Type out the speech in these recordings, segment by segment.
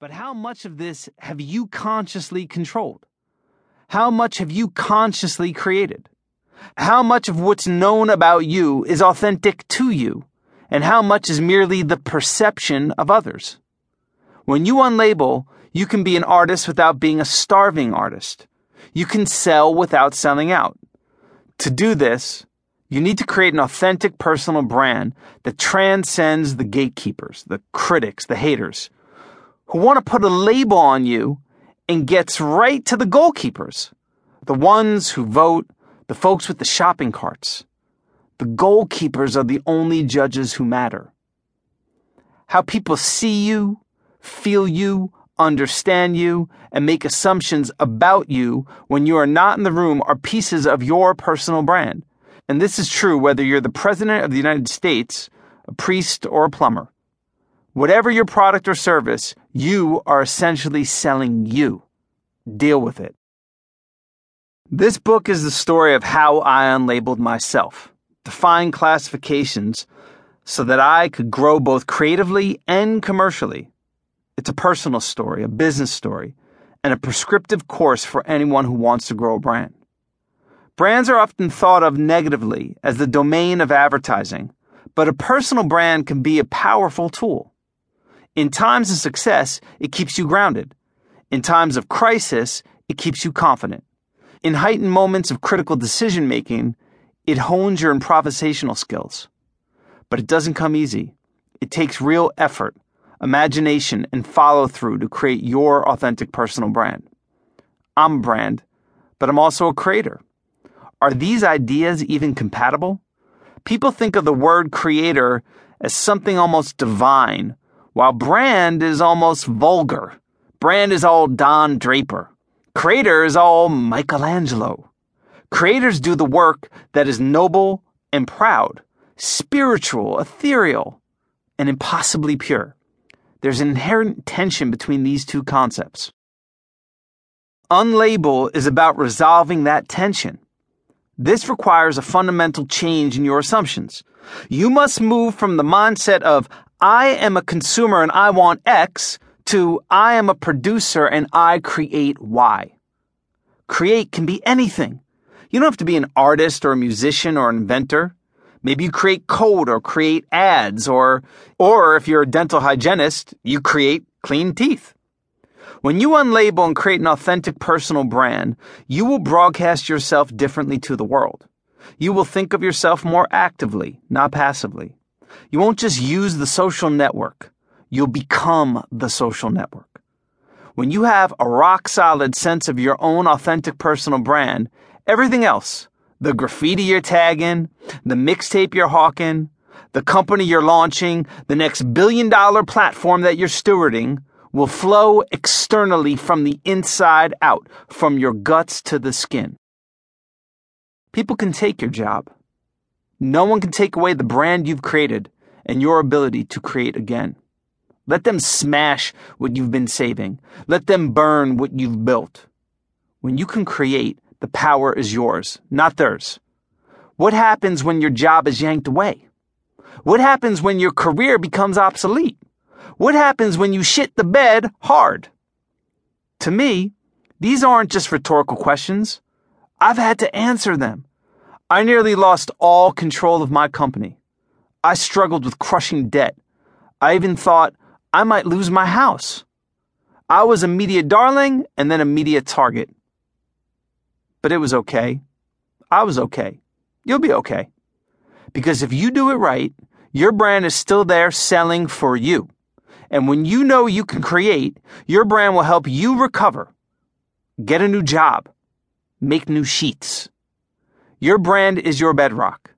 But how much of this have you consciously controlled? How much have you consciously created? How much of what's known about you is authentic to you? And how much is merely the perception of others? When you unlabel, you can be an artist without being a starving artist. You can sell without selling out. To do this, you need to create an authentic personal brand that transcends the gatekeepers, the critics, the haters, who want to put a label on you and gets right to the goalkeepers, the ones who vote, the folks with the shopping carts. The goalkeepers are the only judges who matter. How people see you, feel you, understand you, and make assumptions about you when you are not in the room are pieces of your personal brand. And this is true whether you're the President of the United States, a priest, or a plumber. Whatever your product or service, you are essentially selling you. Deal with it. This book is the story of how I unlabeled myself, defined classifications so that I could grow both creatively and commercially. It's a personal story, a business story, and a prescriptive course for anyone who wants to grow a brand. Brands are often thought of negatively as the domain of advertising, but a personal brand can be a powerful tool. In times of success, it keeps you grounded. In times of crisis, it keeps you confident. In heightened moments of critical decision making, it hones your improvisational skills. But it doesn't come easy. It takes real effort, imagination, and follow through to create your authentic personal brand. I'm a brand, but I'm also a creator. Are these ideas even compatible? People think of the word creator as something almost divine while brand is almost vulgar. Brand is all Don Draper. Creator is all Michelangelo. Creators do the work that is noble and proud, spiritual, ethereal, and impossibly pure. There's an inherent tension between these two concepts. Unlabel is about resolving that tension. This requires a fundamental change in your assumptions. You must move from the mindset of, I am a consumer and I want X to I am a producer and I create Y. Create can be anything. You don't have to be an artist or a musician or an inventor. Maybe you create code or create ads or, or if you're a dental hygienist, you create clean teeth. When you unlabel and create an authentic personal brand, you will broadcast yourself differently to the world. You will think of yourself more actively, not passively. You won't just use the social network, you'll become the social network. When you have a rock solid sense of your own authentic personal brand, everything else, the graffiti you're tagging, the mixtape you're hawking, the company you're launching, the next billion dollar platform that you're stewarding, will flow externally from the inside out, from your guts to the skin. People can take your job. No one can take away the brand you've created and your ability to create again. Let them smash what you've been saving. Let them burn what you've built. When you can create, the power is yours, not theirs. What happens when your job is yanked away? What happens when your career becomes obsolete? What happens when you shit the bed hard? To me, these aren't just rhetorical questions. I've had to answer them. I nearly lost all control of my company. I struggled with crushing debt. I even thought I might lose my house. I was a media darling and then a media target. But it was okay. I was okay. You'll be okay. Because if you do it right, your brand is still there selling for you. And when you know you can create, your brand will help you recover, get a new job, make new sheets. Your brand is your bedrock.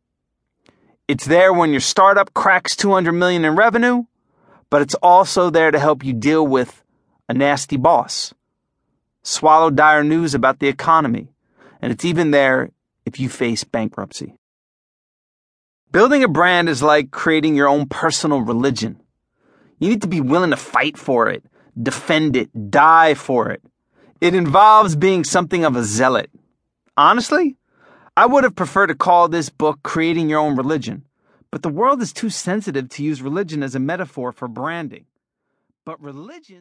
It's there when your startup cracks 200 million in revenue, but it's also there to help you deal with a nasty boss. Swallow dire news about the economy, and it's even there if you face bankruptcy. Building a brand is like creating your own personal religion. You need to be willing to fight for it, defend it, die for it. It involves being something of a zealot. Honestly, I would have preferred to call this book Creating Your Own Religion, but the world is too sensitive to use religion as a metaphor for branding. But religion